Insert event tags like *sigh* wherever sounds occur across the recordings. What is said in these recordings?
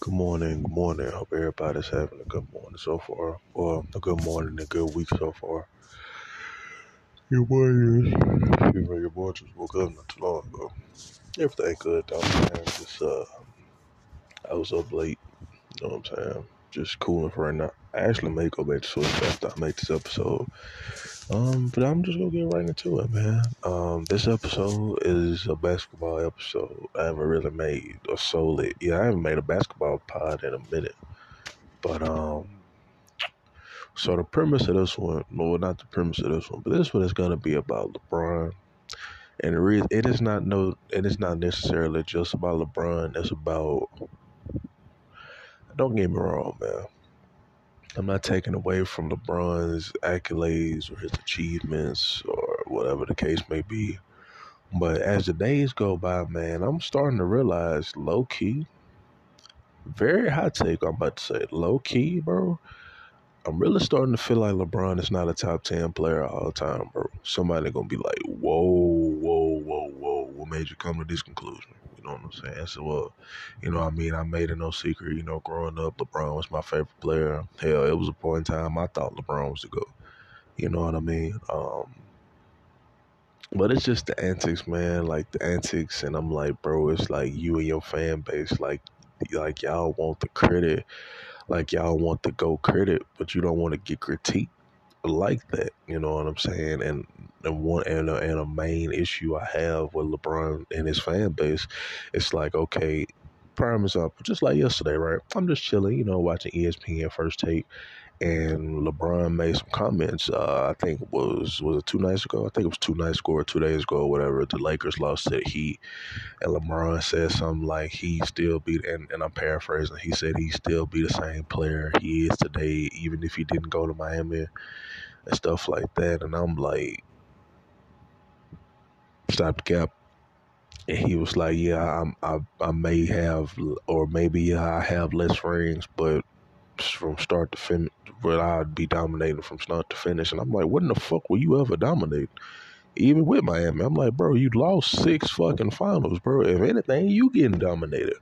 Good morning, good morning. Hope everybody's having a good morning so far. Or a good morning, a good week so far. Your morning, excuse me, your boy just woke up not too long ago. Everything good though, man. Just uh, I was up late. You know what I'm saying? Just cooling for right now. I actually may go back to sleep after I make this episode. Um, but I'm just gonna get right into it, man. Um, this episode is a basketball episode. I haven't really made a solid. Yeah, I haven't made a basketball pod in a minute. But um, so the premise of this one, well, not the premise of this one, but this one is gonna be about LeBron. And the reason it is not no, it is not necessarily just about LeBron. It's about. Don't get me wrong, man. I'm not taking away from LeBron's accolades or his achievements or whatever the case may be. But as the days go by, man, I'm starting to realize low key, very high take, I'm about to say, low key, bro. I'm really starting to feel like LeBron is not a top 10 player all time, bro. Somebody gonna be like, whoa, whoa, whoa, whoa. What made you come to this conclusion? You know what I'm saying? So, well, you know what I mean? I made it no secret, you know, growing up, LeBron was my favorite player. Hell, it was a point in time I thought LeBron was the GOAT. You know what I mean? Um, but it's just the antics, man. Like the antics, and I'm like, bro, it's like you and your fan base, like, like y'all want the credit, like y'all want the go credit, but you don't want to get critiqued like that. You know what I'm saying? And and one and a, and a main issue I have with LeBron and his fan base, it's like okay, prime is up just like yesterday, right? I'm just chilling, you know, watching ESPN First Take, and LeBron made some comments. Uh, I think it was was it two nights ago? I think it was two nights ago or two days ago, or whatever. The Lakers lost to the Heat, and LeBron said something like he still be, and, and I'm paraphrasing. He said he still be the same player he is today, even if he didn't go to Miami and stuff like that. And I'm like, stop the cap. And he was like, yeah, I'm, I, I may have, or maybe I have less rings, but from start to finish, but I'd be dominating from start to finish. And I'm like, what in the fuck will you ever dominate? Even with Miami, I'm like, bro, you lost six fucking finals, bro. If anything, you getting dominated.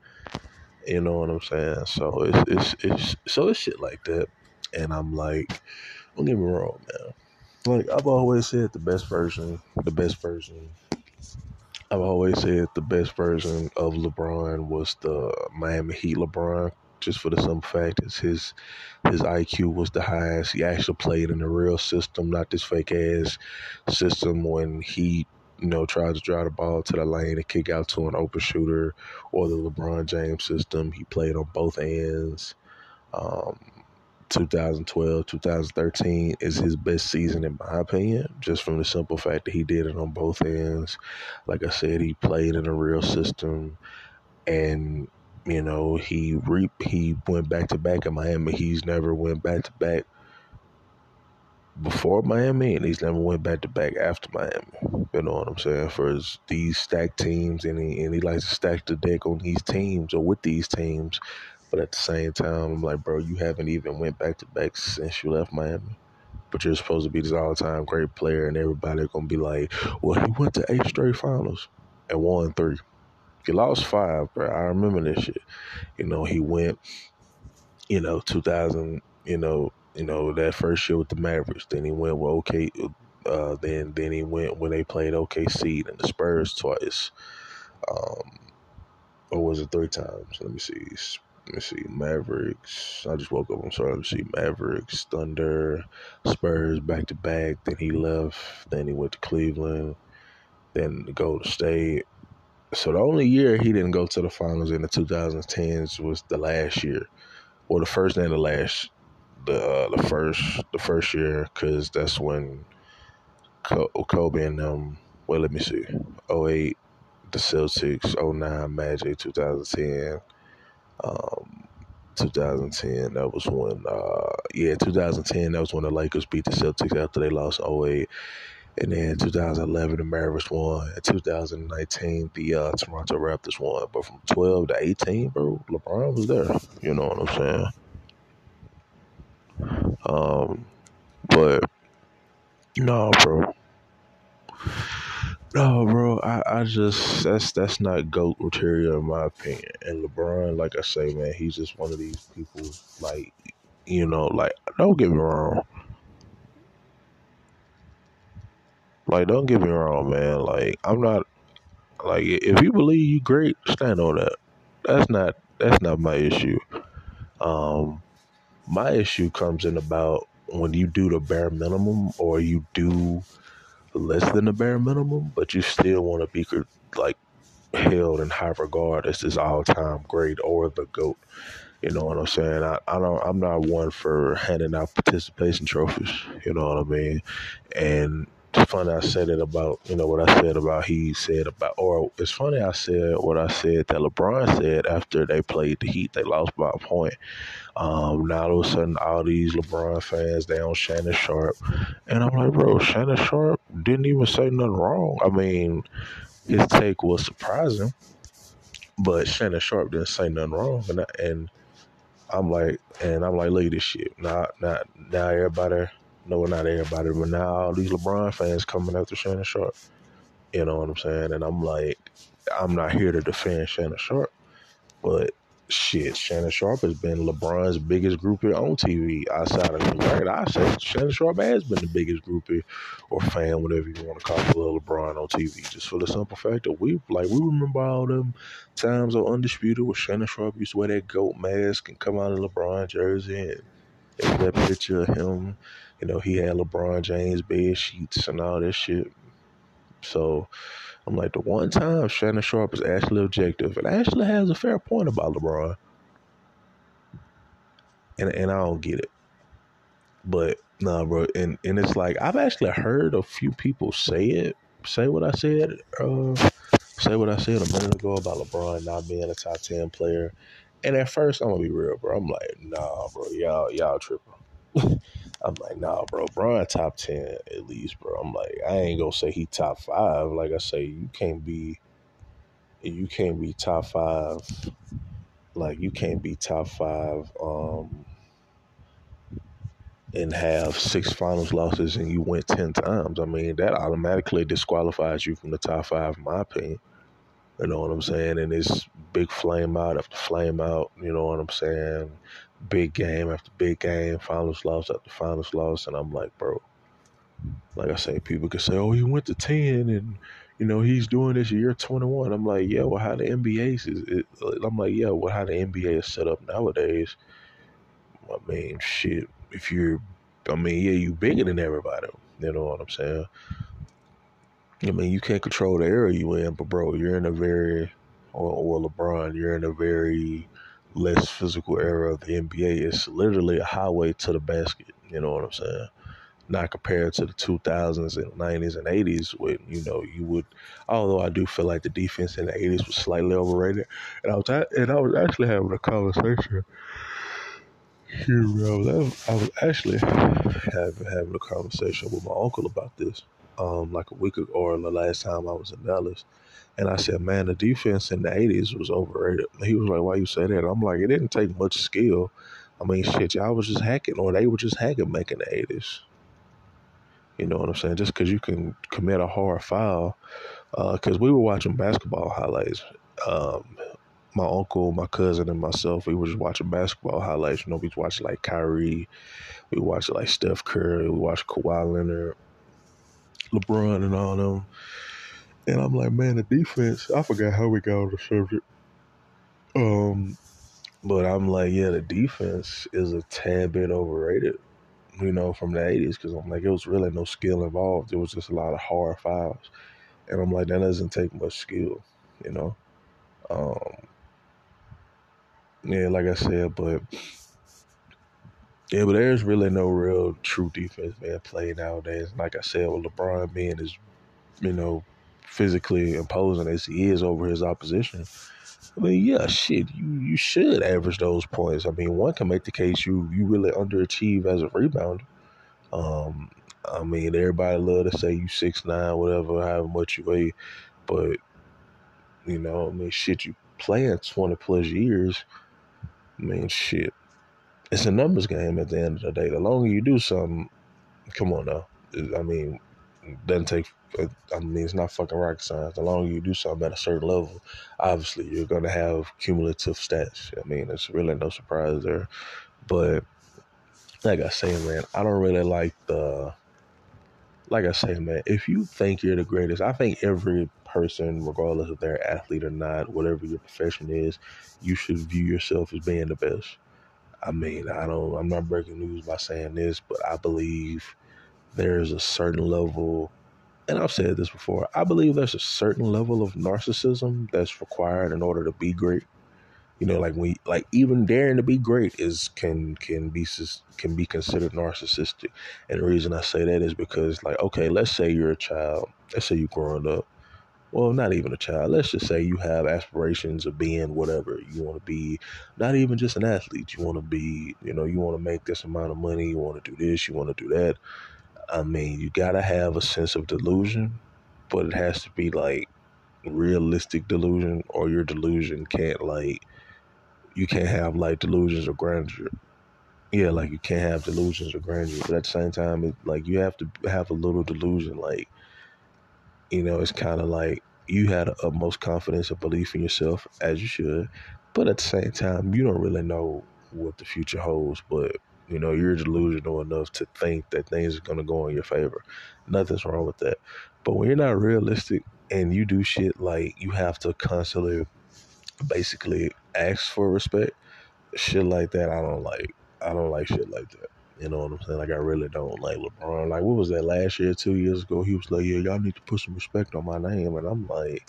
You know what I'm saying? So it's it's it's so it's shit like that. And I'm like, don't get me wrong, man. Like I've always said, the best version, the best version. I've always said the best version of LeBron was the Miami Heat LeBron just for the simple fact is his his IQ was the highest. He actually played in a real system, not this fake ass system when he you know tried to drive the ball to the lane and kick out to an open shooter, or the LeBron James system. He played on both ends. Um, 2012, 2013 is his best season in my opinion, just from the simple fact that he did it on both ends. Like I said, he played in a real system and you know, he re- he went back to back in Miami. He's never went back to back before Miami, and he's never went back to back after Miami. You know what I'm saying? For his, these stacked teams, and he and he likes to stack the deck on these teams or with these teams. But at the same time, I'm like, bro, you haven't even went back to back since you left Miami. But you're supposed to be this all time great player, and everybody gonna be like, well, he went to eight straight finals and won three. He lost five, bro. I remember this shit. You know, he went, you know, 2000, you know, you know that first year with the Mavericks. Then he went with OK. Uh, then then he went when they played OKC and the Spurs twice. Um, or was it three times? Let me see. Let me see. Mavericks. I just woke up. I'm sorry. Let me see. Mavericks, Thunder, Spurs back to back. Then he left. Then he went to Cleveland. Then Golden State. So the only year he didn't go to the finals in the 2010s was the last year, or the first and the last, the uh, the first the first year, because that's when Kobe and them. Well, let me see. 08, the Celtics. 09, Magic. 2010. Um, 2010. That was when. Uh, yeah, 2010. That was when the Lakers beat the Celtics after they lost 08. And then 2011, the Mavericks won. In 2019, the uh, Toronto Raptors won. But from 12 to 18, bro, LeBron was there. You know what I'm saying? Um, but no, bro. No, bro, I, I just that's that's not goat material in my opinion. And LeBron, like I say, man, he's just one of these people. Like, you know, like don't get me wrong. Like, don't get me wrong, man. Like, I'm not like if you believe you great, stand on that. That's not that's not my issue. Um, my issue comes in about when you do the bare minimum or you do less than the bare minimum, but you still want to be like held in high regard as this all time great or the GOAT. You know what I'm saying? I, I don't I'm not one for handing out participation trophies, you know what I mean? And it's funny I said it about, you know, what I said about he said about or it's funny I said what I said that LeBron said after they played the Heat, they lost by a point. Um, now all of a sudden, all these LeBron fans they on Shannon Sharpe, and I'm like, bro, Shannon Sharpe didn't even say nothing wrong. I mean, his take was surprising, but Shannon Sharpe didn't say nothing wrong, and I, and I'm like, and I'm like, look at this shit. Now, now, now everybody, no, not everybody, but now all these LeBron fans coming after Shannon Sharpe. You know what I'm saying? And I'm like, I'm not here to defend Shannon Sharpe, but shit, Shannon Sharpe has been LeBron's biggest groupie on TV outside of him. Right, I say Shannon Sharpe has been the biggest groupie or fan, whatever you want to call it, LeBron on TV. Just for the simple fact that we like we remember all them times on Undisputed where Shannon Sharpe used to wear that goat mask and come out in LeBron jersey and that picture of him. You know, he had LeBron James bed sheets and all that shit. So I'm like, the one time Shannon Sharpe is actually objective and actually has a fair point about LeBron. And and I don't get it. But nah, bro, and, and it's like I've actually heard a few people say it, say what I said, uh, say what I said a minute ago about LeBron not being a top ten player. And at first, I'm gonna be real, bro. I'm like, nah, bro, y'all, y'all tripping. *laughs* I'm like, nah, bro, Brian top ten at least, bro. I'm like, I ain't gonna say he top five. Like I say, you can't be, you can't be top five. Like you can't be top five, um, and have six finals losses and you went ten times. I mean, that automatically disqualifies you from the top five, in my opinion. You know what I'm saying? And it's big flame out after flame out. You know what I'm saying? Big game after big game, finals loss after finals loss, and I'm like, bro, like I say, people can say, oh, he went to ten, and you know he's doing this year 21. I'm like, yeah, well, how the NBA is? It, I'm like, yeah, well, how the NBA is set up nowadays. I mean, shit. If you're, I mean, yeah, you bigger than everybody. You know what I'm saying? I mean, you can't control the area you in, but bro, you're in a very, or, or LeBron, you're in a very less physical era of the NBA. It's literally a highway to the basket. You know what I'm saying? Not compared to the 2000s and 90s and 80s, when you know you would. Although I do feel like the defense in the 80s was slightly overrated, and I was and I was actually having a conversation. Here, I was, I was actually having having a conversation with my uncle about this, um, like a week ago, or the last time I was in Dallas and I said, man, the defense in the 80s was overrated. He was like, why you say that? I'm like, it didn't take much skill. I mean, shit, y'all was just hacking, or they were just hacking making the 80s. You know what I'm saying? Just because you can commit a hard foul. Because uh, we were watching basketball highlights. Um, my uncle, my cousin, and myself, we were just watching basketball highlights. You know, we watched like Kyrie, we watched like Steph Curry, we watched Kawhi Leonard, LeBron, and all them. And I'm like, man, the defense, I forgot how we got on the subject. Um, but I'm like, yeah, the defense is a tad bit overrated, you know, from the 80s, because I'm like, it was really no skill involved. It was just a lot of hard fouls. And I'm like, that doesn't take much skill, you know? Um, yeah, like I said, but yeah, but there's really no real true defense being played nowadays. Like I said, with LeBron being as, you know, physically imposing as he is over his opposition, I mean, yeah, shit, you, you should average those points. I mean, one can make the case you you really underachieve as a rebounder. Um, I mean, everybody love to say you six nine, whatever, however much you weigh, but you know, I mean, shit, you playing twenty plus years. I mean, shit, it's a numbers game at the end of the day. The longer you do something, come on now. I mean, doesn't take. I mean, it's not fucking rocket science. The longer you do something at a certain level, obviously you're gonna have cumulative stats. I mean, it's really no surprise there. But like I say, man, I don't really like the. Like I say, man, if you think you're the greatest, I think every person, regardless if they're athlete or not, whatever your profession is, you should view yourself as being the best. I mean, I don't. I'm not breaking news by saying this, but I believe there's a certain level, and I've said this before. I believe there's a certain level of narcissism that's required in order to be great. You know, like we like even daring to be great is can can be can be considered narcissistic. And the reason I say that is because, like, okay, let's say you're a child. Let's say you're growing up well, not even a child. Let's just say you have aspirations of being whatever. You want to be not even just an athlete. You want to be, you know, you want to make this amount of money. You want to do this. You want to do that. I mean, you got to have a sense of delusion, but it has to be like realistic delusion, or your delusion can't, like, you can't have like delusions of grandeur. Yeah, like you can't have delusions of grandeur, but at the same time, it, like you have to have a little delusion, like you know, it's kind of like you had a utmost confidence and belief in yourself, as you should. But at the same time, you don't really know what the future holds. But you know, you're delusional enough to think that things are going to go in your favor. Nothing's wrong with that. But when you're not realistic and you do shit like you have to constantly, basically ask for respect, shit like that, I don't like. I don't like shit like that. You know what I'm saying? Like I really don't like LeBron. Like what was that last year, two years ago? He was like, "Yeah, y'all need to put some respect on my name," and I'm like,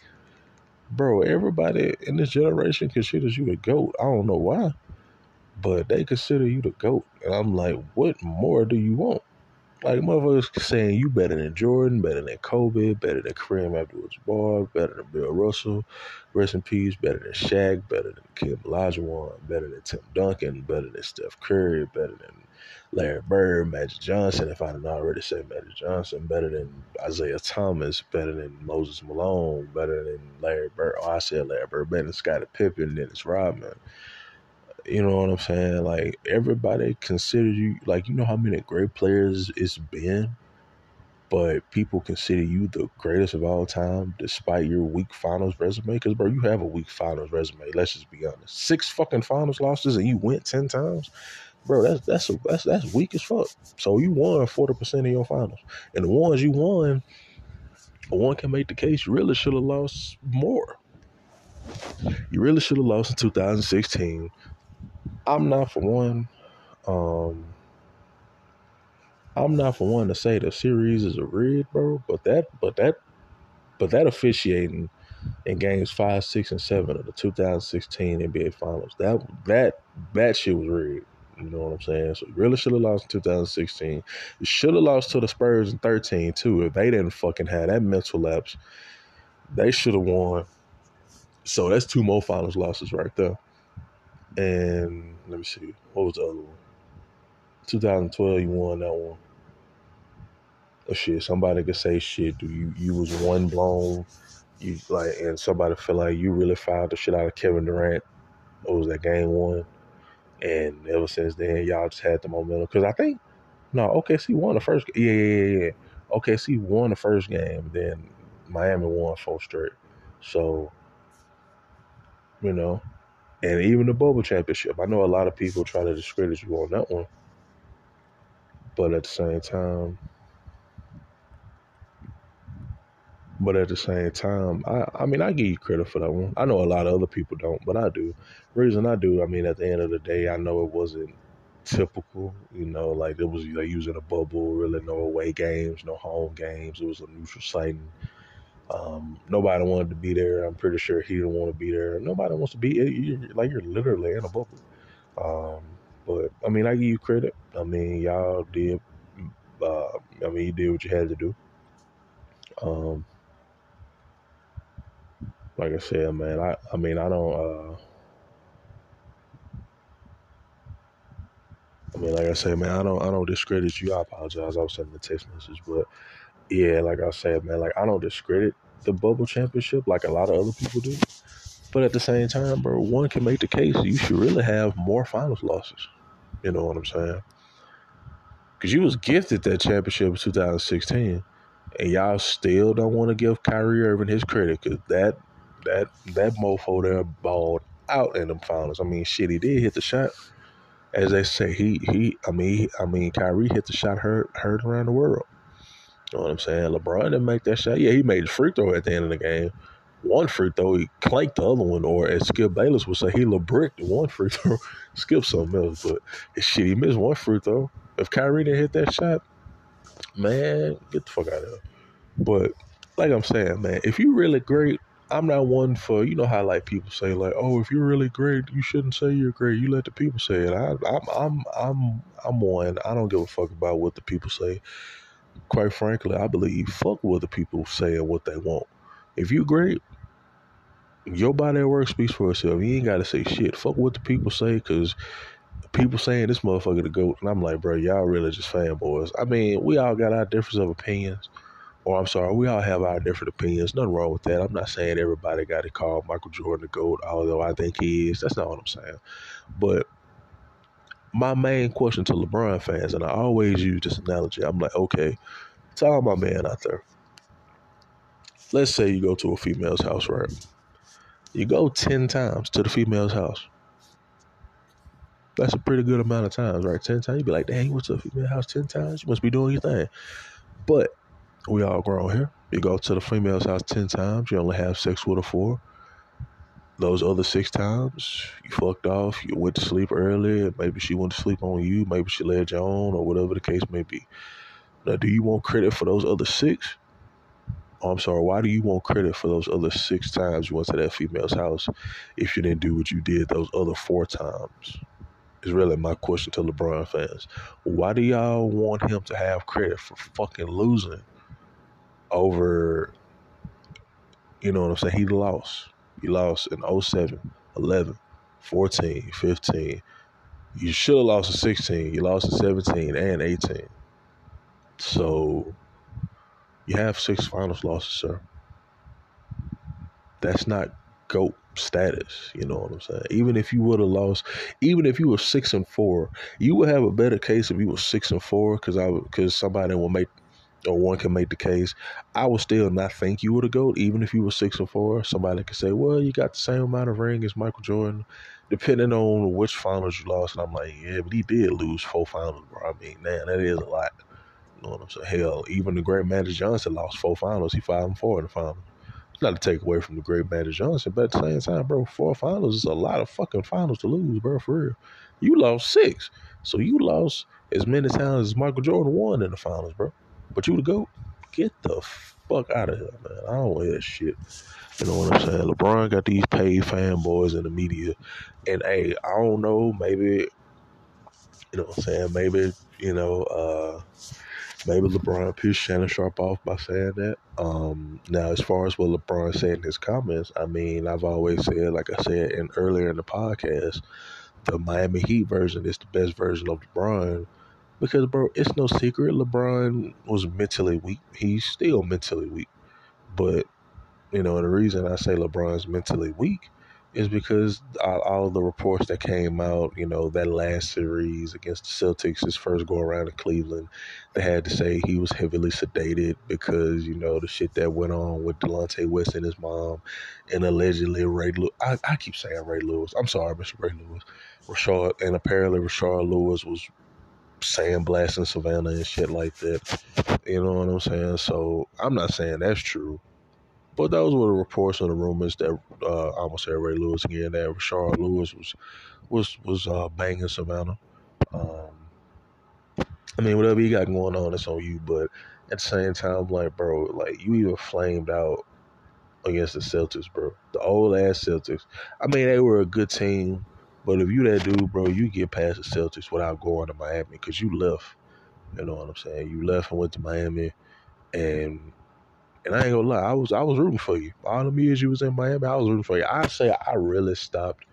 "Bro, everybody in this generation considers you the goat. I don't know why, but they consider you the goat." And I'm like, "What more do you want?" Like motherfuckers saying you better than Jordan, better than Kobe, better than Kareem Abdul-Jabbar, better than Bill Russell, rest in peace, better than Shaq, better than Kim Olajuwon, better than Tim Duncan, better than Steph Curry, better than Larry Bird, Magic Johnson, if I didn't already say Magic Johnson, better than Isiah Thomas, better than Moses Malone, better than Larry Bird. Oh, I said Larry Bird, better than Scottie Pippen, Dennis Rodman. You know what I'm saying? Like everybody considers you like you know how many great players it's been, but people consider you the greatest of all time despite your weak finals resume. Because bro, you have a weak finals resume. Let's just be honest. Six fucking finals losses and you went ten times bro, that's that's that's that's weak as fuck. So you won forty percent of your finals, and the ones you won, one can make the case you really should have lost more. You really should have lost in 2016. I'm not for one. Um, I'm not for one to say the series is a rig, bro. But that, but that, but that officiating in games five, six, and seven of the 2016 NBA Finals, that that that shit was rigged. You know what I'm saying? So really should have lost in 2016. You should have lost to the Spurs in 13 too. If they didn't fucking have that mental lapse, they should have won. So that's two more finals losses right there. And let me see, what was the other one? 2012, you won that one. Oh shit, somebody could say shit. Do you you was one blown? You like, and somebody feel like you really fouled the shit out of Kevin Durant. What was that game one? And ever since then, y'all just had the momentum. Because I think, no, OKC won the first. Yeah, yeah, yeah, yeah. OKC won the first game. Then Miami won four straight. So, you know, and even the bubble championship. I know a lot of people try to discredit you on that one, but at the same time, But at the same time, I, I mean, I give you credit for that one. I know a lot of other people don't, but I do. Reason I do, I mean, at the end of the day, I know it wasn't typical. You know, like it was like using a bubble, really no away games, no home games. It was a neutral site. And, um, nobody wanted to be there. I'm pretty sure he didn't want to be there. Nobody wants to be you're, like you're literally in a bubble. Um, but I mean, I give you credit. I mean, y'all did. Uh, I mean, you did what you had to do. Um, like I said, man, I, I mean, I don't, uh, I mean, like I said, man, I don't, I don't discredit you. I apologize. I was sending a text message, but yeah, like I said, man, like I don't discredit the bubble championship like a lot of other people do. But at the same time, bro, one can make the case you should really have more finals losses. You know what I'm saying? Because you was gifted that championship in 2016. and y'all still don't want to give Kyrie Irving his credit because that that that mofo there balled out in them finals. I mean, shit, he did hit the shot. As they say, he he. I mean, I mean, Kyrie hit the shot heard heard around the world. You know what I'm saying? LeBron didn't make that shot. Yeah, he made the free throw at the end of the game. One free throw, he clanked the other one, or as Skip Bayless would say, he LeBricked one free *laughs* throw. Skip something else, but shit, he missed one free throw. If Kyrie didn't hit that shot, man, get the fuck out of here. But like I'm saying, man, if you really great, I'm not one for you know how like people say like, oh, if you're really great, you shouldn't say you're great. You let the people say it. I, I'm I'm I'm I'm one. I don't give a fuck about what the people say. Quite frankly, I believe fuck what the people say and what they want. If you're great, your body at work speaks for itself. You ain't got to say shit. Fuck what the people say, because people saying this motherfucker the goat, and I'm like, bro, y'all really just fanboys. I mean, we all got our difference of opinions, or I'm sorry, we all have our different opinions. Nothing wrong with that. I'm not saying everybody got to call Michael Jordan the goat, although I think he is. That's not what I'm saying. But my main question to LeBron fans, and I always use this analogy. I'm like, okay, tell my man out there. Let's say you go to a female's house, right? You go 10 times to the female's house. That's a pretty good amount of times, right? 10 times. You'd be like, dang, what's a female house 10 times? You must be doing your thing. But we all grown here. You go to the female's house 10 times, you only have sex with her four. Those other six times, you fucked off, you went to sleep early, maybe she went to sleep on you, maybe she led you on, or whatever the case may be. Now, do you want credit for those other six? Oh, I'm sorry, why do you want credit for those other six times you went to that female's house if you didn't do what you did those other four times? Is really my question to LeBron fans. Why do y'all want him to have credit for fucking losing over, you know what I'm saying? He lost. He lost in 07, 11, 14, 15. You should have lost in 16. You lost in 17 and 18. So you have six finals losses, sir. That's not GOAT status. You know what I'm saying? Even if you would have lost, even if you were six and four, you would have a better case if you were six and four because I because somebody will make or one can make the case. I would still not think you would have GOAT, even if you were six or four. Somebody could say, well, you got the same amount of ring as Michael Jordan, depending on which finals you lost. And I'm like, yeah, but he did lose four finals, bro. I mean, man, that is a lot. You know what I'm saying? Hell, even the great Magic Johnson lost four finals. He five and four in the final. It's not to take away from the great Magic Johnson, but at the same time, bro, four finals is a lot of fucking finals to lose, bro. For real, you lost six, so you lost as many times as Michael Jordan won in the finals, bro. But you would go get the fuck out of here, man. I don't want that shit. You know what I'm saying? LeBron got these paid fanboys in the media, and hey, I don't know, maybe you know what I'm saying? Maybe you know. uh maybe LeBron pissed Shannon Sharpe off by saying that. Um, now, as far as what LeBron said in his comments, I mean, I've always said, like I said in earlier in the podcast, the Miami Heat version is the best version of LeBron because, bro, it's no secret LeBron was mentally weak. He's still mentally weak, but you know, the reason I say LeBron's mentally weak is because all, the reports that came out, you know, that last series against the Celtics, his first go around in Cleveland, they had to say he was heavily sedated because, you know, the shit that went on with Delonte West and his mom and allegedly Ray Lewis. I, I keep saying Ray Lewis. I'm sorry, Mr. Ray Lewis. Rashard, and apparently Rashard Lewis was sandblasting Savannah and shit like that. You know what I'm saying? So I'm not saying that's true. But those were the reports and the rumors that uh, almost Ray Lewis again. That Rashard Lewis was was was uh, banging Savannah. Um, I mean, whatever you got going on, it's on you. But at the same time, like, bro, like you even flamed out against the Celtics, bro. The old ass Celtics. I mean, they were a good team, but if you that dude, bro, you get past the Celtics without going to Miami because you left. You know what I'm saying? You left and went to Miami, and and I ain't gonna lie, I was I was rooting for you. All the years you was in Miami, I was rooting for you. I say I really stopped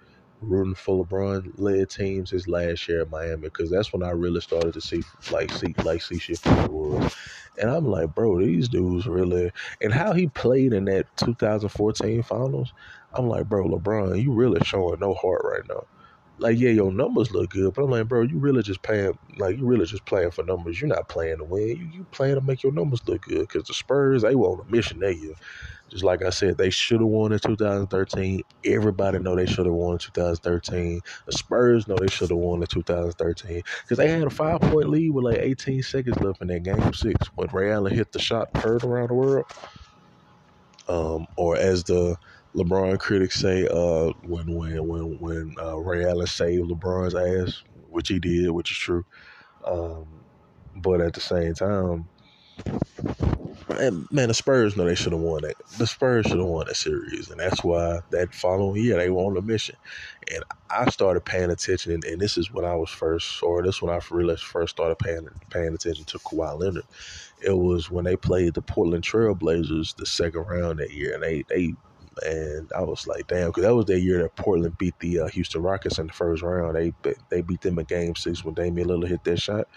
rooting for LeBron led teams his last year in Miami because that's when I really started to see like see like see shit was. And I'm like, bro, these dudes really and how he played in that 2014 finals. I'm like, bro, LeBron, you really showing no heart right now. Like yeah, your numbers look good, but I'm like, bro, you really just playing like you really just playing for numbers. You're not playing to win. You you playing to make your numbers look good because the Spurs they were on a mission that year. Just like I said, they should have won in 2013. Everybody know they should have won in 2013. The Spurs know they should have won in 2013 because they had a five point lead with like 18 seconds left in that game six when Ray Allen hit the shot heard around the world. Um, or as the LeBron critics say, uh, when when when when uh, Ray Allen saved LeBron's ass, which he did, which is true. Um, but at the same time, man, man, the Spurs know they should have won that. The Spurs should have won that series, and that's why that following year they were on the mission. And I started paying attention, and, and this is when I was first, or this when I really first started paying paying attention to Kawhi Leonard. It was when they played the Portland Trailblazers the second round that year, and they they and I was like, damn, because that was that year that Portland beat the uh, Houston Rockets in the first round. They they beat them in Game Six when Damian Lillard hit that shot.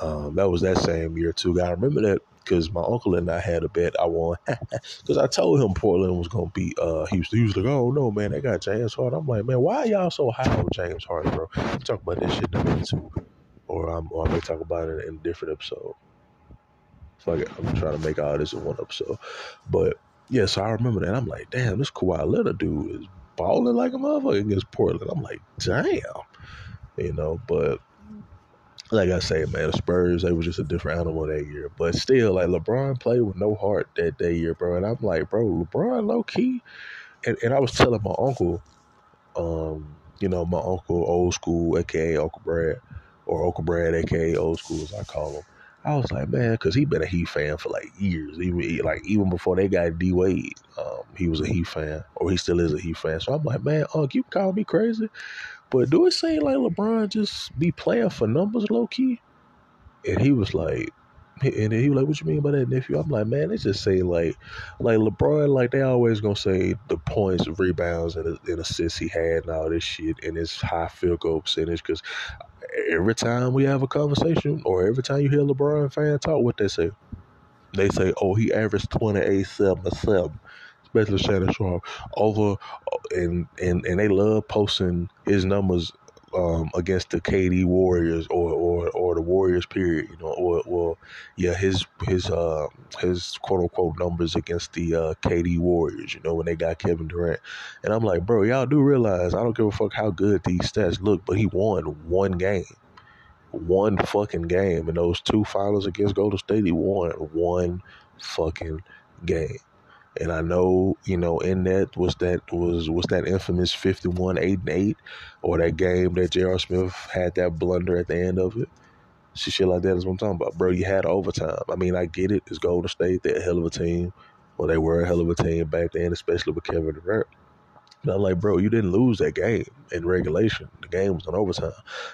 Um, that was that same year too. I remember that because my uncle and I had a bet I won *laughs* because I told him Portland was gonna beat uh, Houston. He was like, "Oh no, man, they got James Harden." I'm like, "Man, why y'all so high on James Harden, bro?" Talk about that shit in a or I'm or I may talk about it in a different episode. So I, I'm trying to make all this in one episode, but yeah, so I remember that. I'm like, damn, this Kawhi Leonard dude is balling like a motherfucker against Portland. I'm like, damn, you know. But like I say, man, the Spurs they was just a different animal that year. But still, like LeBron played with no heart that day year, bro. And I'm like, bro, LeBron low key. And and I was telling my uncle, um, you know, my uncle old school, aka Uncle Brad, or Uncle Brad, aka old school as I call him. I was like, man, because he been a Heat fan for like years. Even like even before they got D Wade, um, he was a Heat fan, or he still is a Heat fan. So I'm like, man, uh, you call me crazy, but do it seem like LeBron just be playing for numbers low key? And he was like, and he was like, "What you mean by that, nephew?" I'm like, "Man, they just say like, like LeBron, like they always gonna say the points, rebounds, and, and assists he had, and all this shit, and his high field goal percentage. Because every time we have a conversation, or every time you hear LeBron fan talk, what they say, they say, "Oh, he averaged 28, 7, 7." Especially Shannon Sharpe over, and and and they love posting his numbers um, against the KD Warriors or, or or the Warriors period, you know, or well, yeah, his his uh his quote unquote numbers against the uh, KD Warriors, you know, when they got Kevin Durant, and I'm like, bro, y'all do realize I don't give a fuck how good these stats look, but he won one game, one fucking game and those two finals against Golden State. He won one fucking game. And I know, you know, in that was that was was that infamous 51 8 and 8 or that game that J.R. Smith had that blunder at the end of it. See shit like that is what I'm talking about. Bro, you had overtime. I mean, I get it. It's Golden State, they're a hell of a team. Well, they were a hell of a team back then, especially with Kevin Durant. And I'm like, bro, you didn't lose that game in regulation. The game was in overtime.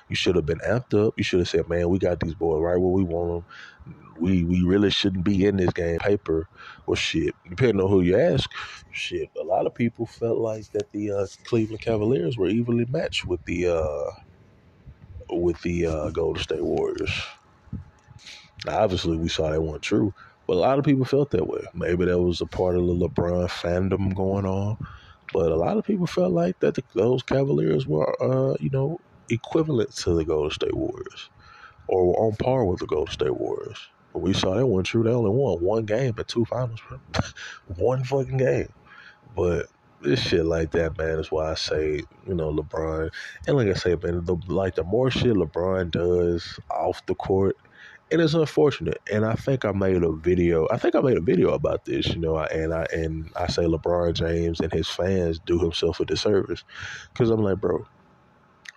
You should have been amped up. You should have said, man, we got these boys right where we want them. We we really shouldn't be in this game. Paper or shit, depending on who you ask. Shit, a lot of people felt like that the uh, Cleveland Cavaliers were evenly matched with the uh, with the uh, Golden State Warriors. Now, obviously, we saw that wasn't true, but a lot of people felt that way. Maybe that was a part of the LeBron fandom going on. But a lot of people felt like that the, those Cavaliers were, uh, you know, equivalent to the Golden State Warriors or were on par with the Golden State Warriors. We saw that wasn't true. They only won one game in two finals, *laughs* one fucking game. But this shit like that, man, is why I say, you know, LeBron. And like I say, man, the, like the more shit LeBron does off the court, it is unfortunate. And I think I made a video. I think I made a video about this, you know. And I and I say LeBron James and his fans do himself a disservice because I'm like, bro,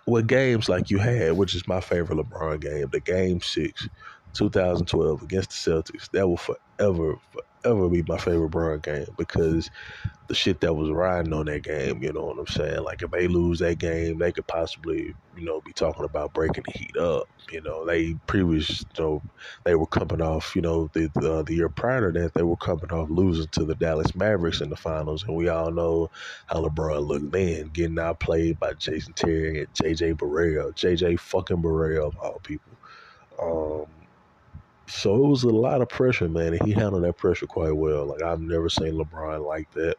with games like you had, which is my favorite LeBron game, the Game Six, 2012 against the Celtics, that will forever, forever be my favorite LeBron game because the shit that was riding on that game, you know what I'm saying? Like if they lose that game, they could possibly, you know, be talking about breaking the heat up. You know, they previous, you know, they were coming off, you know, the the, the year prior to that, they were coming off losing to the Dallas Mavericks in the finals, and we all know how LeBron looked then, getting outplayed by Jason Terry and JJ Barea, JJ fucking Barea of all people. Um, so it was a lot of pressure, man, and he handled that pressure quite well. Like I've never seen LeBron like that.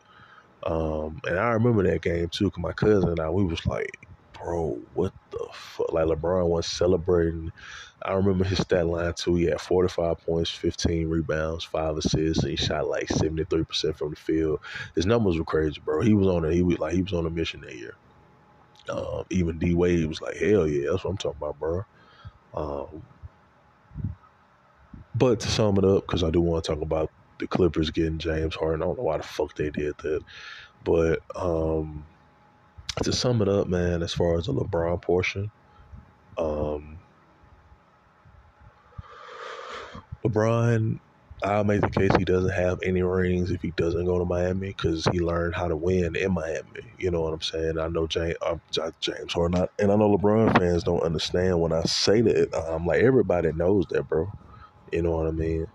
Um, and I remember that game too, cause my cousin and I, we was like, bro, what the fuck? Like LeBron was celebrating. I remember his stat line too. He had 45 points, 15 rebounds, five assists, and he shot like 73% from the field. His numbers were crazy, bro. He was on a he was like he was on a mission that year. Um, even D Wade was like, hell yeah, that's what I'm talking about, bro. Um, but to sum it up, because I do want to talk about the Clippers getting James Harden. I don't know why the fuck they did that, but um, to sum it up, man, as far as the LeBron portion, um, LeBron, I'll make the case he doesn't have any rings if he doesn't go to Miami because he learned how to win in Miami. You know what I'm saying? I know James, uh, James Harden, and I know LeBron fans don't understand when I say that. I'm like everybody knows that, bro. You know what I mean?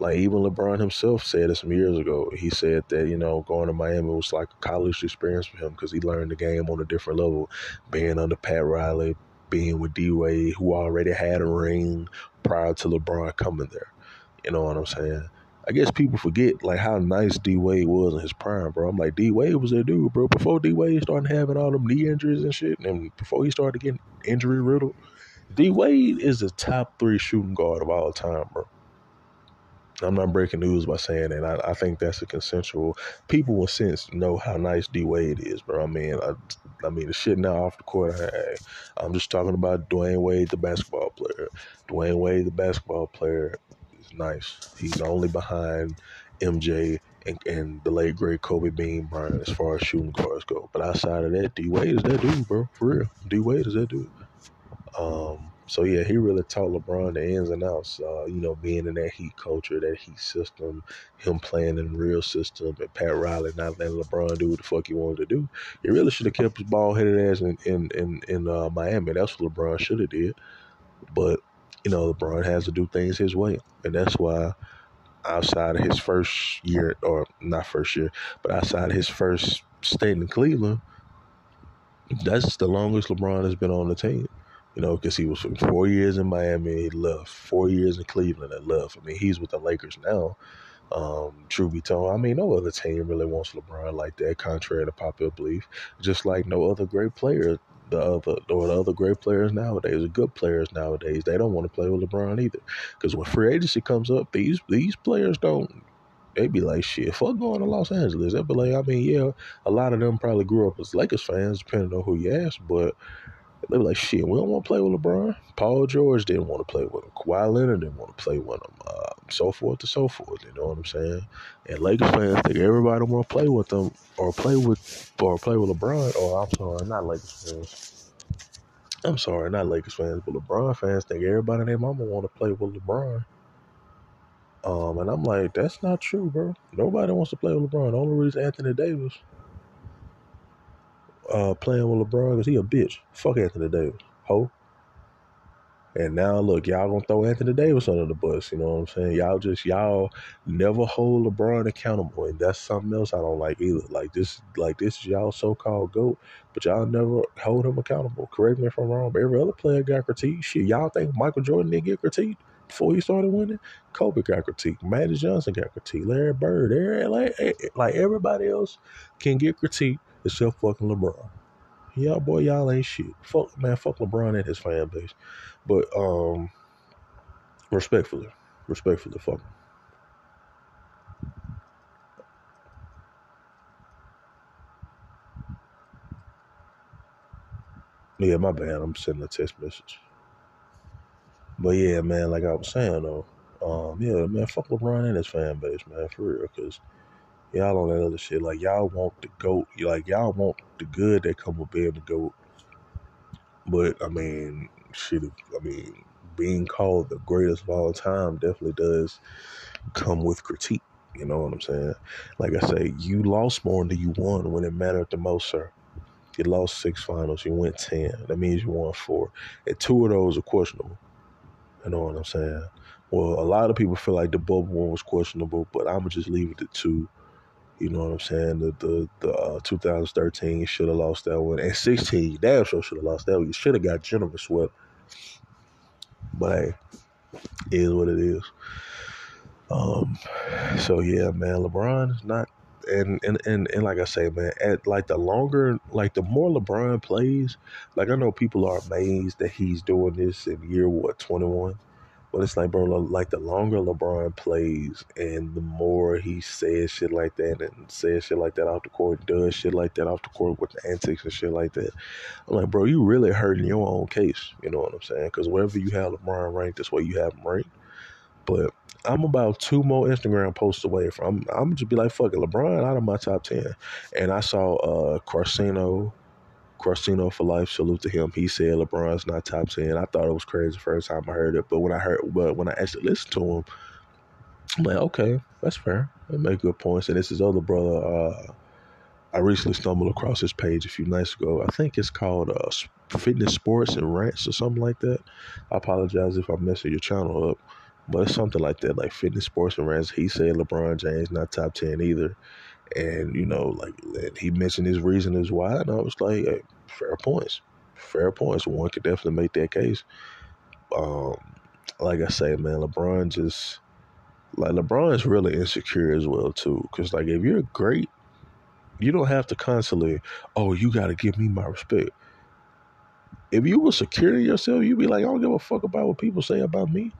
Like even LeBron himself said it some years ago. He said that you know going to Miami was like a college experience for him because he learned the game on a different level, being under Pat Riley, being with D Wade, who already had a ring prior to LeBron coming there. You know what I'm saying? I guess people forget like how nice D Wade was in his prime, bro. I'm like D Wade was that dude, bro. Before D Wade started having all them knee injuries and shit, and before he started getting injury riddled, D Wade is the top three shooting guard of all time, bro. I'm not breaking news by saying that. I, I think that's a consensual. People will sense know how nice D Wade is, bro. I mean, I, I mean the shit now off the court. Hey, I'm just talking about Dwyane Wade, the basketball player. Dwyane Wade, the basketball player, is nice. He's only behind MJ and, and the late great Kobe Bean Bryant as far as shooting guards go. But outside of that, D Wade is that dude, bro. For real, D Wade is that dude. Um, so yeah, he really taught LeBron the ins and outs. Uh, you know, being in that Heat culture, that Heat system, him playing in real system, and Pat Riley not letting LeBron do what the fuck he wanted to do. He really should have kept his ball headed ass in in in, in uh, Miami. That's what LeBron should have did. But you know, LeBron has to do things his way, and that's why outside of his first year, or not first year, but outside of his first stint in Cleveland, that's the longest LeBron has been on the team you know, because he was four years in Miami, he left. Four years in Cleveland, and left. I mean, he's with the Lakers now. Um, true be told, I mean, no other team really wants LeBron like that, contrary to popular belief. Just like no other great player, the other or the other great players nowadays, good players nowadays, they don't want to play with LeBron either. Because when free agency comes up, these these players don't. they'd be like, shit, fuck going to Los Angeles. They be like, I mean, yeah, a lot of them probably grew up as Lakers fans, depending on who you ask, but they were like, shit, we don't want to play with LeBron. Paul George didn't want to play with him. Kawhi Leonard didn't want to play with him. Uh, so forth and so forth. You know what I'm saying? And Lakers fans think everybody want to play with them or play with or play with LeBron. Or I'm sorry, not Lakers fans. I'm sorry, not Lakers fans, but LeBron fans think everybody and their mama want to play with LeBron. Um, and I'm like, that's not true, bro. Nobody wants to play with LeBron. The only reason Anthony Davis uh, playing with LeBron because he a bitch. Fuck Anthony Davis. Ho. And now look, y'all gonna throw Anthony Davis under the bus. You know what I'm saying? Y'all just y'all never hold LeBron accountable, and that's something else I don't like either. Like this, like this is y'all so-called goat, but y'all never hold him accountable. Correct me if I'm wrong, but every other player got critiqued. Shit, y'all think Michael Jordan didn't get critiqued before he started winning? Kobe got critiqued. Magic Johnson got critiqued. Larry Bird, Larry, like, like everybody else can get critiqued except fucking LeBron. Y'all boy, y'all ain't shit. Fuck man, fuck LeBron and his fan base. But um respectfully, respectfully, fuck. Yeah, my bad. I'm sending a text message. But yeah, man, like I was saying though, um, yeah, man, fuck LeBron and his fan base, man, for real, because Y'all on that other shit. Like y'all want the goat. Like y'all want the good that come with being the goat. But I mean, shit. I mean, being called the greatest of all time definitely does come with critique. You know what I'm saying? Like I say, you lost more than you won when it mattered the most, sir. You lost six finals. You went ten. That means you won four. And two of those are questionable. You know what I'm saying? Well, a lot of people feel like the bubble one was questionable, but I'm gonna just leave it to two you know what I'm saying? The the, the uh, 2013 should have lost that one, and 16 damn sure should have lost that one. You should have got gentleman swept, but hey, is what it is. Um, so yeah, man, LeBron is not and, and and and like I say, man, at like the longer, like the more LeBron plays, like I know people are amazed that he's doing this in year what twenty one, but it's like, bro, like the longer LeBron plays and the more he says shit like that and says shit like that off the court, does shit like that off the court with the antics and shit like that, I'm like, bro, you really hurting your own case. You know what I'm saying? Because wherever you have LeBron ranked, that's where you have him ranked. But I'm about two more Instagram posts away from. I'm, I'm just be like, fuck it, LeBron out of my top ten. And I saw uh Carcino, Carcino for life. Salute to him. He said LeBron's not top ten. I thought it was crazy the first time I heard it, but when I heard, but when I actually listened to him, I'm like, okay, that's fair. They make good points. And this is other brother. Uh, I recently stumbled across this page a few nights ago. I think it's called uh, Fitness Sports and Rants or something like that. I apologize if I'm messing your channel up. But it's something like that, like fitness, sports, and rants. He said LeBron James not top ten either, and you know, like he mentioned his reason is why, and I was like, hey, fair points, fair points. One could definitely make that case. Um, like I say, man, LeBron just like LeBron is really insecure as well too, because like if you're great, you don't have to constantly, oh, you got to give me my respect. If you were secure in yourself, you'd be like, I don't give a fuck about what people say about me.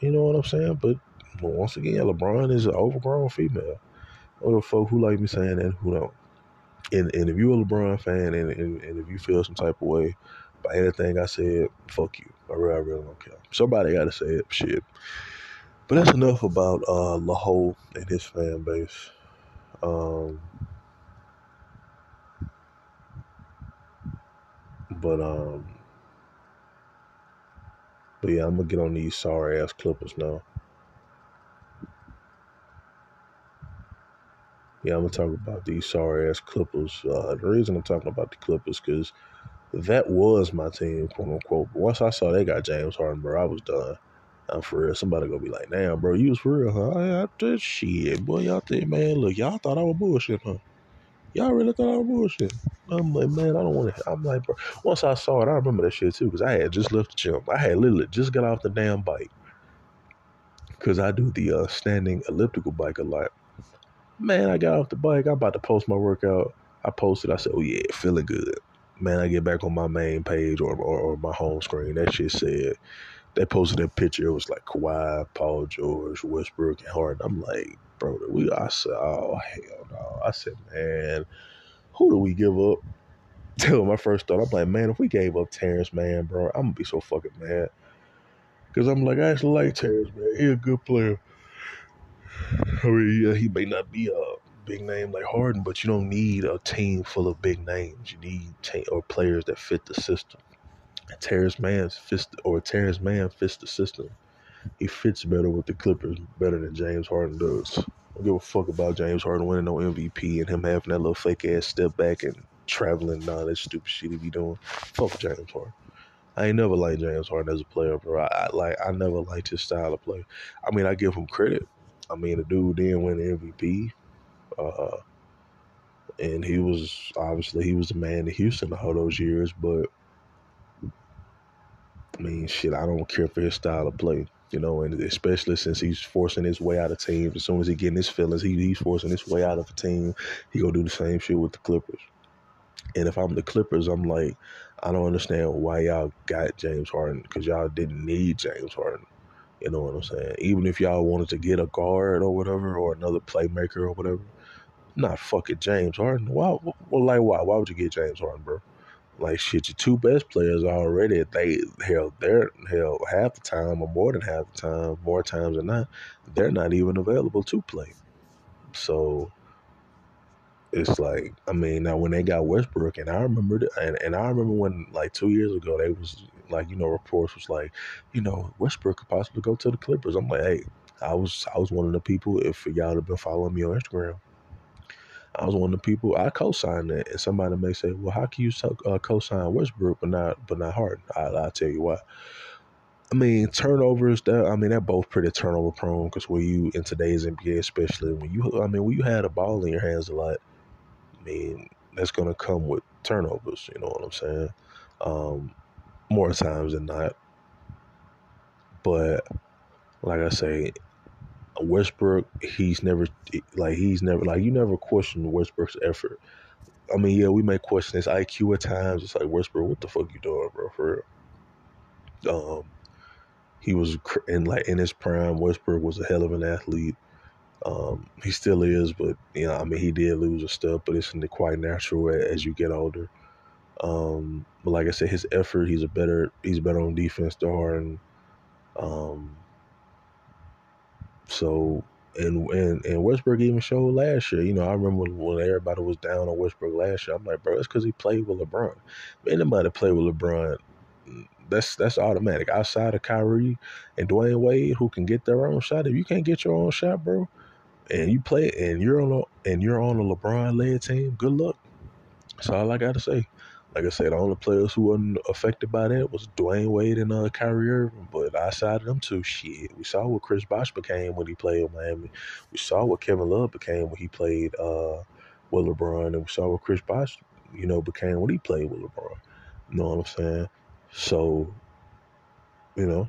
You know what I'm saying? But once again, LeBron is an overgrown female. Or folk who like me saying that, who don't. And and if you're a LeBron fan and, and, and if you feel some type of way by anything I said, fuck you. I really, I really don't care. Somebody got to say it. Shit. But that's enough about uh, Laho and his fan base. Um, but um, but yeah, I'm gonna get on these sorry ass Clippers now. Yeah, I'm gonna talk about these sorry ass Clippers. Uh, the reason I'm talking about the Clippers because that was my team, quote unquote. But once I saw they got James Harden, bro, I was done. I'm for real. Somebody gonna be like, "Damn, bro, you was for real, huh?" I, I did shit, boy. Y'all think, man, look, y'all thought I was bullshit, huh? Y'all really thought I was bullshit. I'm like, man, I don't want to. I'm like, bro. Once I saw it, I remember that shit too, because I had just left the gym. I had literally just got off the damn bike, because I do the uh, standing elliptical bike a lot. Man, I got off the bike. I'm about to post my workout. I posted. I said, oh yeah, feeling good. Man, I get back on my main page or, or, or my home screen. That shit said they posted that picture. It was like Kawhi, Paul George, Westbrook, and Harden. I'm like, bro, we. I said, oh hell no. I said, man, who do we give up? *laughs* Tell my first thought. I'm like, man, if we gave up Terance Mann, bro, I'm gonna be so fucking mad. Cause I'm like, I actually like Terance Mann. He a good player. Mean, yeah, he may not be a big name like Harden, but you don't need a team full of big names. You need t- or players that fit the system. Terance Mann fits or Terance Mann fits the system. He fits better with the Clippers better than James Harden does. I don't give a fuck about James Harden winning no MVP and him having that little fake ass step back and traveling and all that stupid shit he be doing. Fuck James Harden. I ain't never liked James Harden as a player, bro. I, I like I never liked his style of play. I mean, I give him credit. I mean, the dude didn't win the MVP. Uh, and he was obviously he was the man in Houston all those years, but I mean, shit, I don't care for his style of play, you know, and especially since he's forcing his way out of teams. As soon as he getting his feelings, he, he's forcing his way out of a team. He gonna do the same shit with the Clippers. And if I'm the Clippers, I'm like, I don't understand why y'all got James Harden because y'all didn't need James Harden. You know what I'm saying? Even if y'all wanted to get a guard or whatever, or another playmaker or whatever, not fucking James Harden. Why? Well, like why? Why would you get James Harden, bro? Like shit, your two best players already. They hell, they're hell half the time or more than half the time, more times than not, they're not even available to play. So it's like I mean now when they got Westbrook and I remember and, and I remember when like two years ago they was like you know reports was like you know Westbrook could possibly go to the Clippers. I'm like hey I was I was one of the people if y'all have been following me on Instagram I was one of the people I co-signed that, and somebody may say, "Well, how can you uh, co-sign Westbrook but not but not Harden?" I, will tell you why. I mean, turnovers. That I mean, they're both pretty turnover prone because when you in today's NBA, especially when you, I mean, when you had a ball in your hands a lot, I mean, that's gonna come with turnovers. You know what I'm saying? Um, more times than not. But like I say, Westbrook, he's never like he's never like you never question Westbrook's effort. I mean, yeah, we may question his IQ at times. It's like Westbrook, what the fuck you doing, bro? For real. Um, he was in like in his prime. Westbrook was a hell of an athlete. Um, he still is, but you know, I mean, he did lose a step, but it's in the quite natural as you get older. Um, but like I said, his effort, he's a better, he's better on defense than Harden. Um, so and and and Westbrook even showed last year. You know, I remember when, everybody was down on Westbrook last year. I'm like, bro, it's because he played with LeBron. Anybody play with LeBron, that's that's automatic. Outside of Kyrie and Dwyane Wade, who can get their own shot. If you can't get your own shot, bro, and you play and you're on a and you're on a LeBron led team, good luck. That's all I gotta say. Like I said, the only players who wasn't affected by that was Dwyane Wade and uh, Kyrie Irving. But outside of them two, shit, we saw what Chris Bosh became when he played with Miami. We saw what Kevin Love became when he played uh, with LeBron, and we saw what Chris Bosh, you know, became when he played with LeBron. You know what I'm saying? So, you know,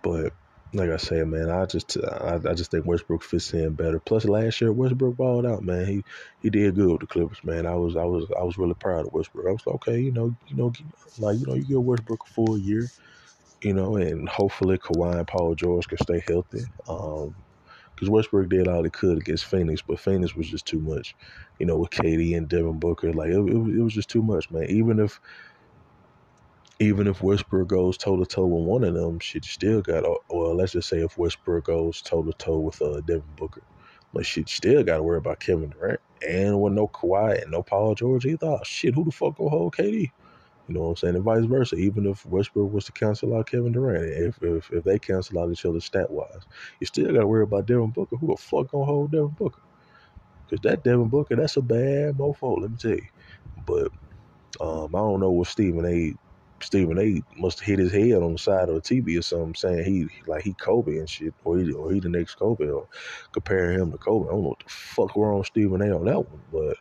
but like I say, man, I just I, I, just think Westbrook fits in better. Plus, last year Westbrook balled out, man. He he did good with the Clippers, man. I was I was I was really proud of Westbrook. I was like, okay, you know, you know, like you know, you give Westbrook a full year, you know, and hopefully Kawhi and Paul George can stay healthy. Um, because Westbrook did all he could against Phoenix, but Phoenix was just too much, you know, with KD and Devin Booker. Like it, it, it was just too much, man. Even if even if Westbrook goes toe to toe with one of them, she still got. Well, let's just say if Westbrook goes toe to toe with uh, Devin Booker, but she still got to worry about Kevin Durant and with no Kawhi and no Paul George either. Oh, shit, who the fuck will hold KD? You know what I'm saying? And vice versa. Even if Westbrook was to cancel out Kevin Durant, if if, if they cancel out each other stat wise, you still got to worry about Devin Booker. Who the fuck gonna hold Devin Booker? Because that Devin Booker, that's a bad mofo. Let me tell you. But um, I don't know what Stephen A. Stephen A. must hit his head on the side of the TV or something, saying he like he Kobe and shit, or he or he the next Kobe, or comparing him to Kobe. I don't know what the fuck wrong with Stephen A. on that one, but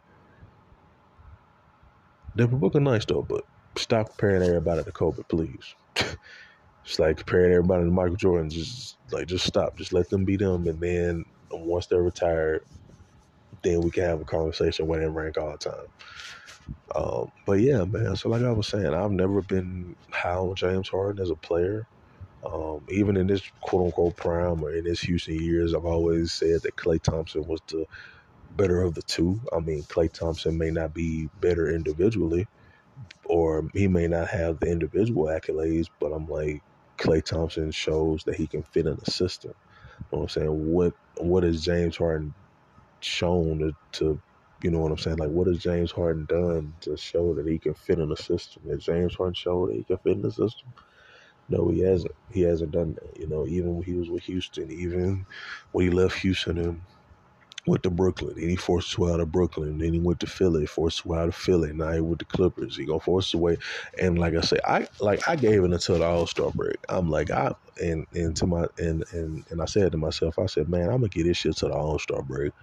Devin Booker nice though. But stop comparing everybody to Kobe, please. *laughs* it's like comparing everybody to Michael Jordan. Just like just stop. Just let them be them, and then once they're retired, then we can have a conversation when they rank all the time. Um, but yeah, man. So like I was saying, I've never been high on James Harden as a player. Um, even in this quote unquote prime or in his Houston years, I've always said that Klay Thompson was the better of the two. I mean, Klay Thompson may not be better individually, or he may not have the individual accolades, but I'm like, Klay Thompson shows that he can fit in the system. You know what I'm saying? What what has James Harden shown to, to you know what I'm saying? Like, what has James Harden done to show that he can fit in the system? Has James Harden show that he can fit in the system? No, he hasn't. He hasn't done that. You know, even when he was with Houston, even when he left Houston and went to Brooklyn, and he forced us out of Brooklyn. and Then he went to Philly, forced us out of Philly. and Now he went to Clippers. He gonna force us away. And like I say, I like I gave it until the All Star break. I'm like I and and to my and and and I said to myself, I said, man, I'm gonna get this shit to the All Star break.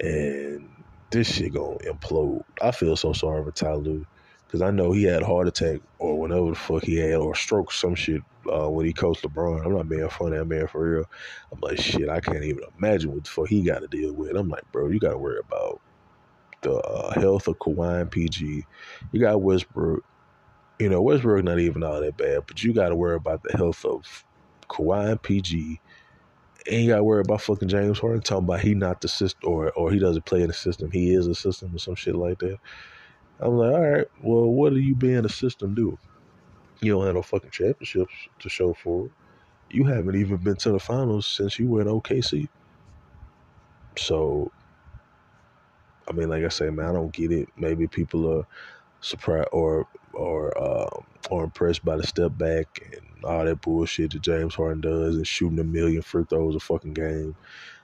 And this shit gonna implode. I feel so sorry for Ty Lue because I know he had a heart attack or whatever the fuck he had or stroke some shit uh, when he coached LeBron. I'm not being funny. I'm being for real. I'm like shit. I can't even imagine what the fuck he got to deal with. I'm like, bro, you got to worry about the uh, health of Kawhi and PG. You got Westbrook. You know, Westbrook not even all that bad, but you got to worry about the health of Kawhi and PG ain't got to worry about fucking James Harden talking about he not the system or or he doesn't play in the system. He is a system or some shit like that. I'm like, all right, well, what do you being a system do? You don't have no fucking championships to show for. You haven't even been to the finals since you were in OKC. So, I mean, like I say, man, I don't get it. Maybe people are surprised or or uh, or impressed by the step back and all that bullshit that James Harden does and shooting a million free throws a fucking game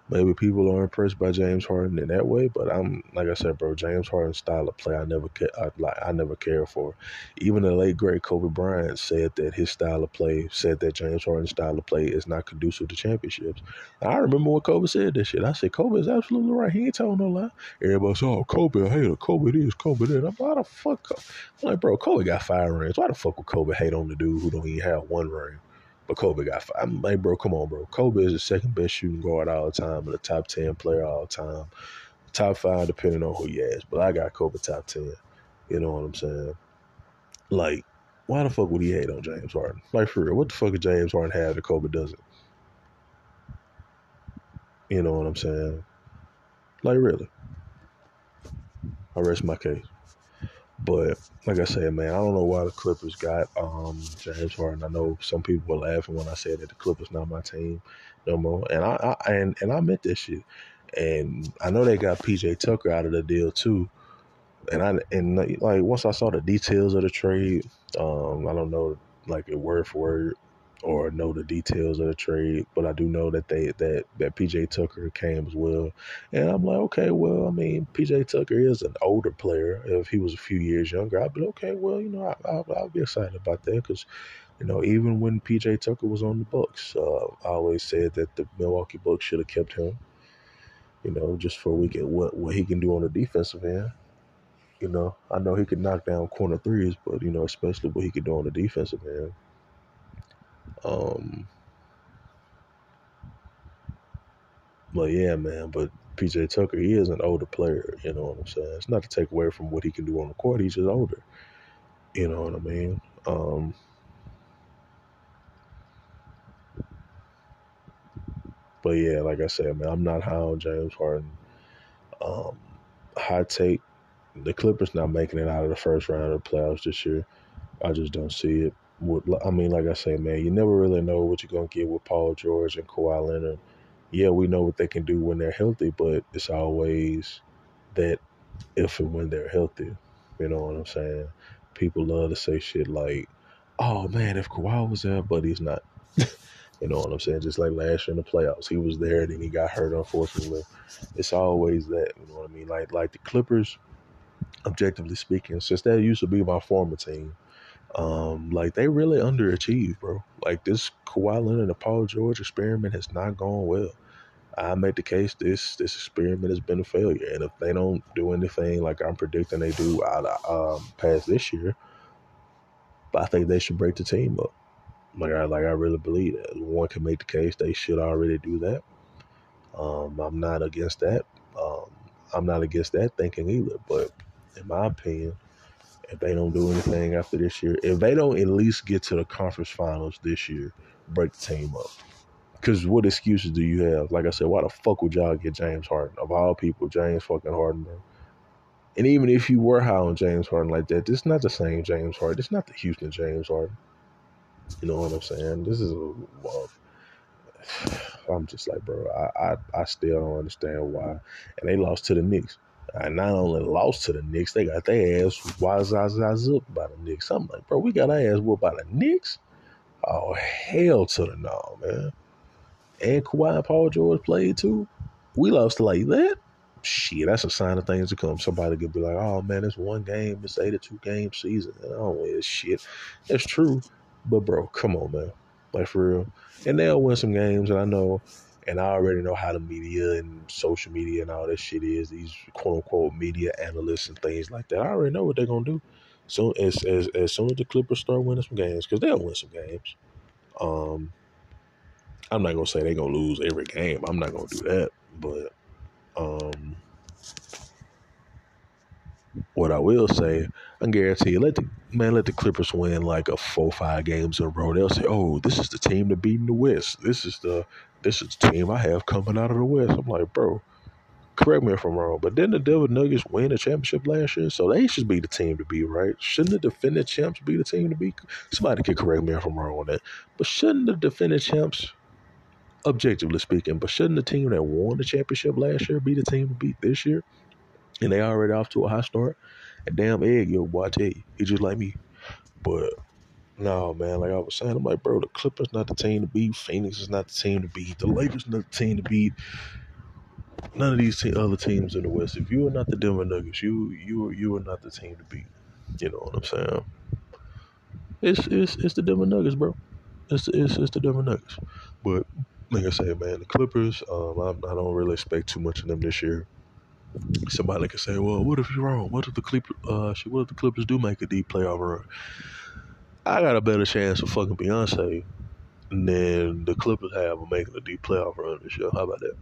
maybe people are impressed by James Harden in that way, but I'm like I said, bro, James Harden's style of play, I never, I, like, I never care for. Even the late great Kobe Bryant said that his style of play, said that James Harden's style of play is not conducive to championships. I remember when Kobe said that shit. I said Kobe is absolutely right. He ain't telling no lie. Everybody said, "Oh, Kobe a hater. Kobe this, Kobe that." I'm like, why the fuck? I'm like, bro, Kobe got five rings. Why the fuck would Kobe hate on the dude who don't even have one ring? But Kobe got five. I'm like, bro, come on, bro. Kobe is the second best shooting guard all the time and the top 10 player all the time. Top five, depending on who you ask. But I got Kobe top 10. You know what I'm saying? Like, why the fuck would he hate on James Harden? Like, for real, what the fuck did James Harden have that Kobe doesn't? You know what I'm saying? Like, really. I rest my case. But like I said, man, I don't know why the Clippers got um, James Harden. I know some people were laughing when I said that the Clippers not my team no more, and I, I and and I meant this shit. And I know they got PJ Tucker out of the deal too. And I and like once I saw the details of the trade, um, I don't know like a word for word or know the details of the trade, but I do know that they that that PJ Tucker came as well, and I'm like, okay, well, I mean, PJ Tucker is an older player. If he was a few years younger, I'd be okay, well, you know, I, I, I'll be excited about that because, you know, even when PJ Tucker was on the Bucks, uh, I always said that the Milwaukee Bucks should have kept him, you know, just for we can what what he can do on the defensive end. You know, I know he could knock down corner threes, but you know, especially what he could do on the defensive end. Um, but yeah, man. But PJ Tucker, he is an older player. You know what I'm saying? It's not to take away from what he can do on the court. He's just older. You know what I mean? Um, but yeah, like I said, man, I'm not high on James Harden. Um, high take, the Clippers not making it out of the first round of the playoffs this year. I just don't see it. I mean, like I say, man, you never really know what you're gonna get with Paul George and Kawhi Leonard. Yeah, we know what they can do when they're healthy, but it's always that if and when they're healthy. You know what I'm saying? People love to say shit like, "Oh man, if Kawhi was there, but he's not." *laughs* you know what I'm saying? Just like last year in the playoffs, he was there, and then he got hurt. Unfortunately, it's always that. You know what I mean? Like like the Clippers, objectively speaking, since that used to be my former team um, like they really underachieved, bro. Like this Kawhi Leonard and Paul George experiment has not gone well. I make the case this this experiment has been a failure, and if they don't do anything like I'm predicting they do out of, um, past this year, but I think they should break the team up. Like I like I really believe that one can make the case they should already do that. Um, I'm not against that. Um, I'm not against that thinking either, but in my opinion, if they don't do anything after this year, if they don't at least get to the conference finals this year, break the team up. Because what excuses do you have? Like I said, why the fuck would y'all get James Harden? Of all people, James fucking Harden. And even if you were high on James Harden like that, this is not the same James Harden. Is not the Houston James Harden. You know what I'm saying? This is a. Well, *sighs* I'm just like, bro, I, I, I still don't understand why. And they lost to the Knicks. I not only lost to the Knicks, they got their ass wise up by the Knicks. I'm like, bro, we got our ass whooped by the Knicks. Oh hell to the no, man. And Kawhi and Paul George played too. We lost like that. Shit, that's a sign of things to come. Somebody could be like, "Oh man, it's one game, it's eight or two game season." Oh, it's shit. That's true, but bro, come on, man. Like for real. And they'll win some games, and I know and I already know how the media and social media and all that shit is. These quote unquote media analysts and things like that. I already know what they're gonna do. So as as as soon as the Clippers start winning some games, because they'll win some games. Um, I'm not gonna say they're gonna lose every game. I'm not gonna do that, but um, what I will say, I guarantee you, let the man let the Clippers win like a four five games in a row. They'll say, "Oh, this is the team to beat in the West. This is the this is the team I have coming out of the West." I'm like, bro, correct me if I'm wrong, but didn't the Denver Nuggets win the championship last year? So they should be the team to be, right? Shouldn't the defending champs be the team to be? Somebody can correct me if I'm wrong on that, but shouldn't the defending champs? Objectively speaking, but shouldn't the team that won the championship last year be the team to beat this year? and they already off to a high start. And damn egg, yo, boy, I tell you, he just like me. But no, man, like I was saying, I'm like, bro, the Clippers not the team to beat. Phoenix is not the team to beat. The Lakers not the team to beat. None of these te- other teams in the West. If you are not the Denver Nuggets, you you are you are not the team to beat. You know what I'm saying? It's it's it's the Denver Nuggets, bro. It's it's it's the Denver Nuggets. But like I said, man, the Clippers. Um, I, I don't really expect too much of them this year. Somebody could say, "Well, what if you're wrong? What if the Clippers? Uh, what if the Clippers do make a deep playoff run?" I got a better chance of fucking Beyonce than the Clippers have of making a deep playoff run this year. How about that?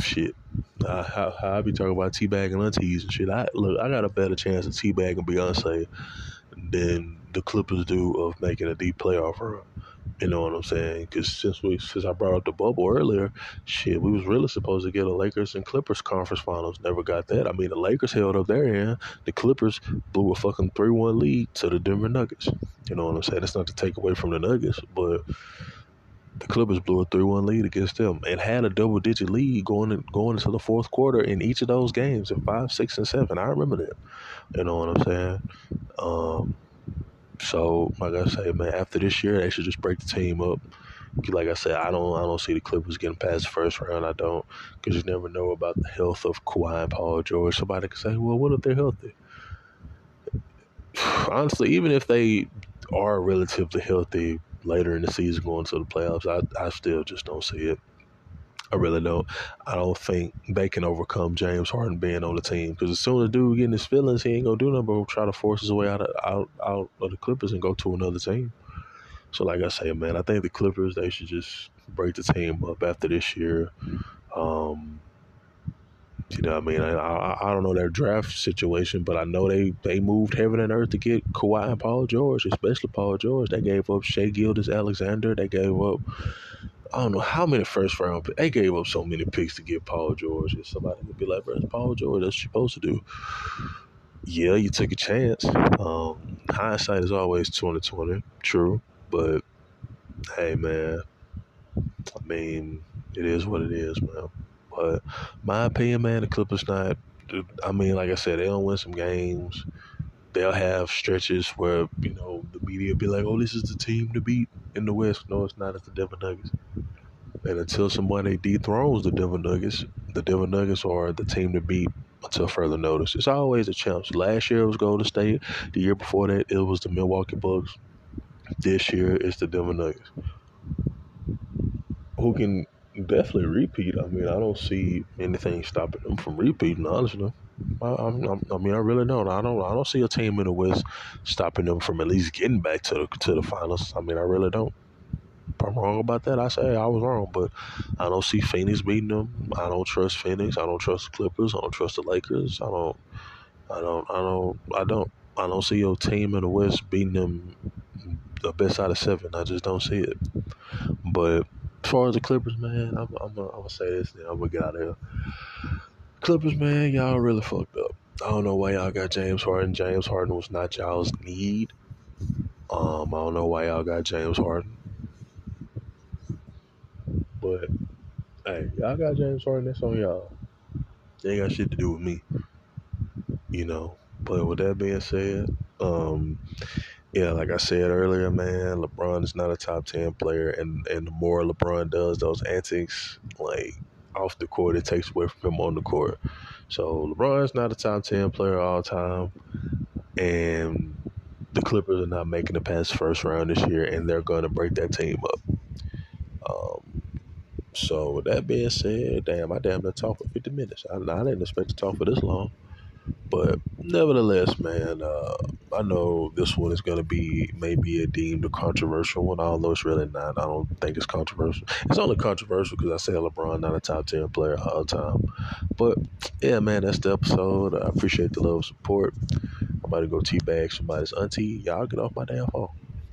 Shit. I, I be talking about T-Bag and aunties and shit. I look, I got a better chance of T-Bag Beyonce than the Clippers do of making a deep playoff run. You know what I'm saying? Because since we since I brought up the bubble earlier, shit, we was really supposed to get a Lakers and Clippers conference finals. Never got that. I mean, the Lakers held up their end. The Clippers blew a fucking three one lead to the Denver Nuggets. You know what I'm saying? That's not to take away from the Nuggets, but the Clippers blew a three one lead against them and had a double digit lead going in, going into the fourth quarter in each of those games in five, six, and seven. I remember that. You know what I'm saying? Um, so, like I say, man, after this year, they should just break the team up. Like I said, I don't, I don't see the Clippers getting past the first round. I don't, because you never know about the health of Kawhi and Paul George. Somebody could say, well, what if they're healthy? *sighs* Honestly, even if they are relatively healthy later in the season going to the playoffs, I, I still just don't see it. I really don't. I don't think they can overcome James Harden being on the team because as soon as dude getting his feelings, he ain't gonna do nothing but try to force his way out of out, out of the Clippers and go to another team. So, like I say, man, I think the Clippers they should just break the team up after this year. Um, you know, what I mean, I, I, don't know their draft situation, but I know they they moved heaven and earth to get Kawhi and Paul George, especially Paul George. They gave up Shai Gilgeous-Alexander. They gave up I don't know how many first round. Picks they gave up so many picks to get Paul George. And somebody would be like, "Bro, Paul George. That's supposed to do." Yeah, you took a chance. Um, hindsight is always twenty twenty. True, but hey, man. I mean, it is what it is, man. But my opinion, man, the Clippers not. I mean, like I said, they don't win some games. They'll have stretches where you know the media be like, "Oh, this is the team to beat in the West." No, it's not. It's the Denver Nuggets. And until somebody dethrones the Denver Nuggets, the Denver Nuggets are the team to beat until further notice. It's always a chance. Last year it was Golden State. The year before that it was the Milwaukee Bucks. This year it's the Denver Nuggets. Who can definitely repeat. I mean, I don't see anything stopping them from repeating, honestly. I, I, I, mean, I really don't. I don't. I don't see a team in the West stopping them from at least getting back to the to the finals. I mean, I really don't. If I'm wrong about that, I say I was wrong, but I don't see Phoenix beating them. I don't trust Phoenix. I don't trust the Clippers. I don't trust the Lakers. I don't. I don't. I don't. I don't. I don't see your team in the West beating them the best out of seven. I just don't see it. But as far as the Clippers, man, I'm, I'm, I'm gonna say this. Then I'm gonna get out of here. Clippers, man, y'all really fucked up. I don't know why y'all got James Harden. James Harden was not y'all's need. Um, I don't know why y'all got James Harden. But hey, y'all got James Harden. That's on y'all. They ain't got shit to do with me. You know. But with that being said, um, yeah, like I said earlier, man, LeBron is not a top ten player, and and the more LeBron does those antics, like off the court, it takes away from him on the court. So LeBron's not a top ten player all time, and the Clippers are not making the past first round this year, and they're going to break that team up. Um, so with that being said, damn, I damn near talked for fifty minutes. I, I didn't expect to talk for this long, but nevertheless, man, uh, I know this one is going to be maybe a deemed a controversial one, although it's really not. I don't think it's controversial. It's only controversial because I say LeBron not a top ten player all the time. But yeah, man, that's the episode. I appreciate the love support. I'm about to go teabag somebody's auntie. Y'all get off my damn phone.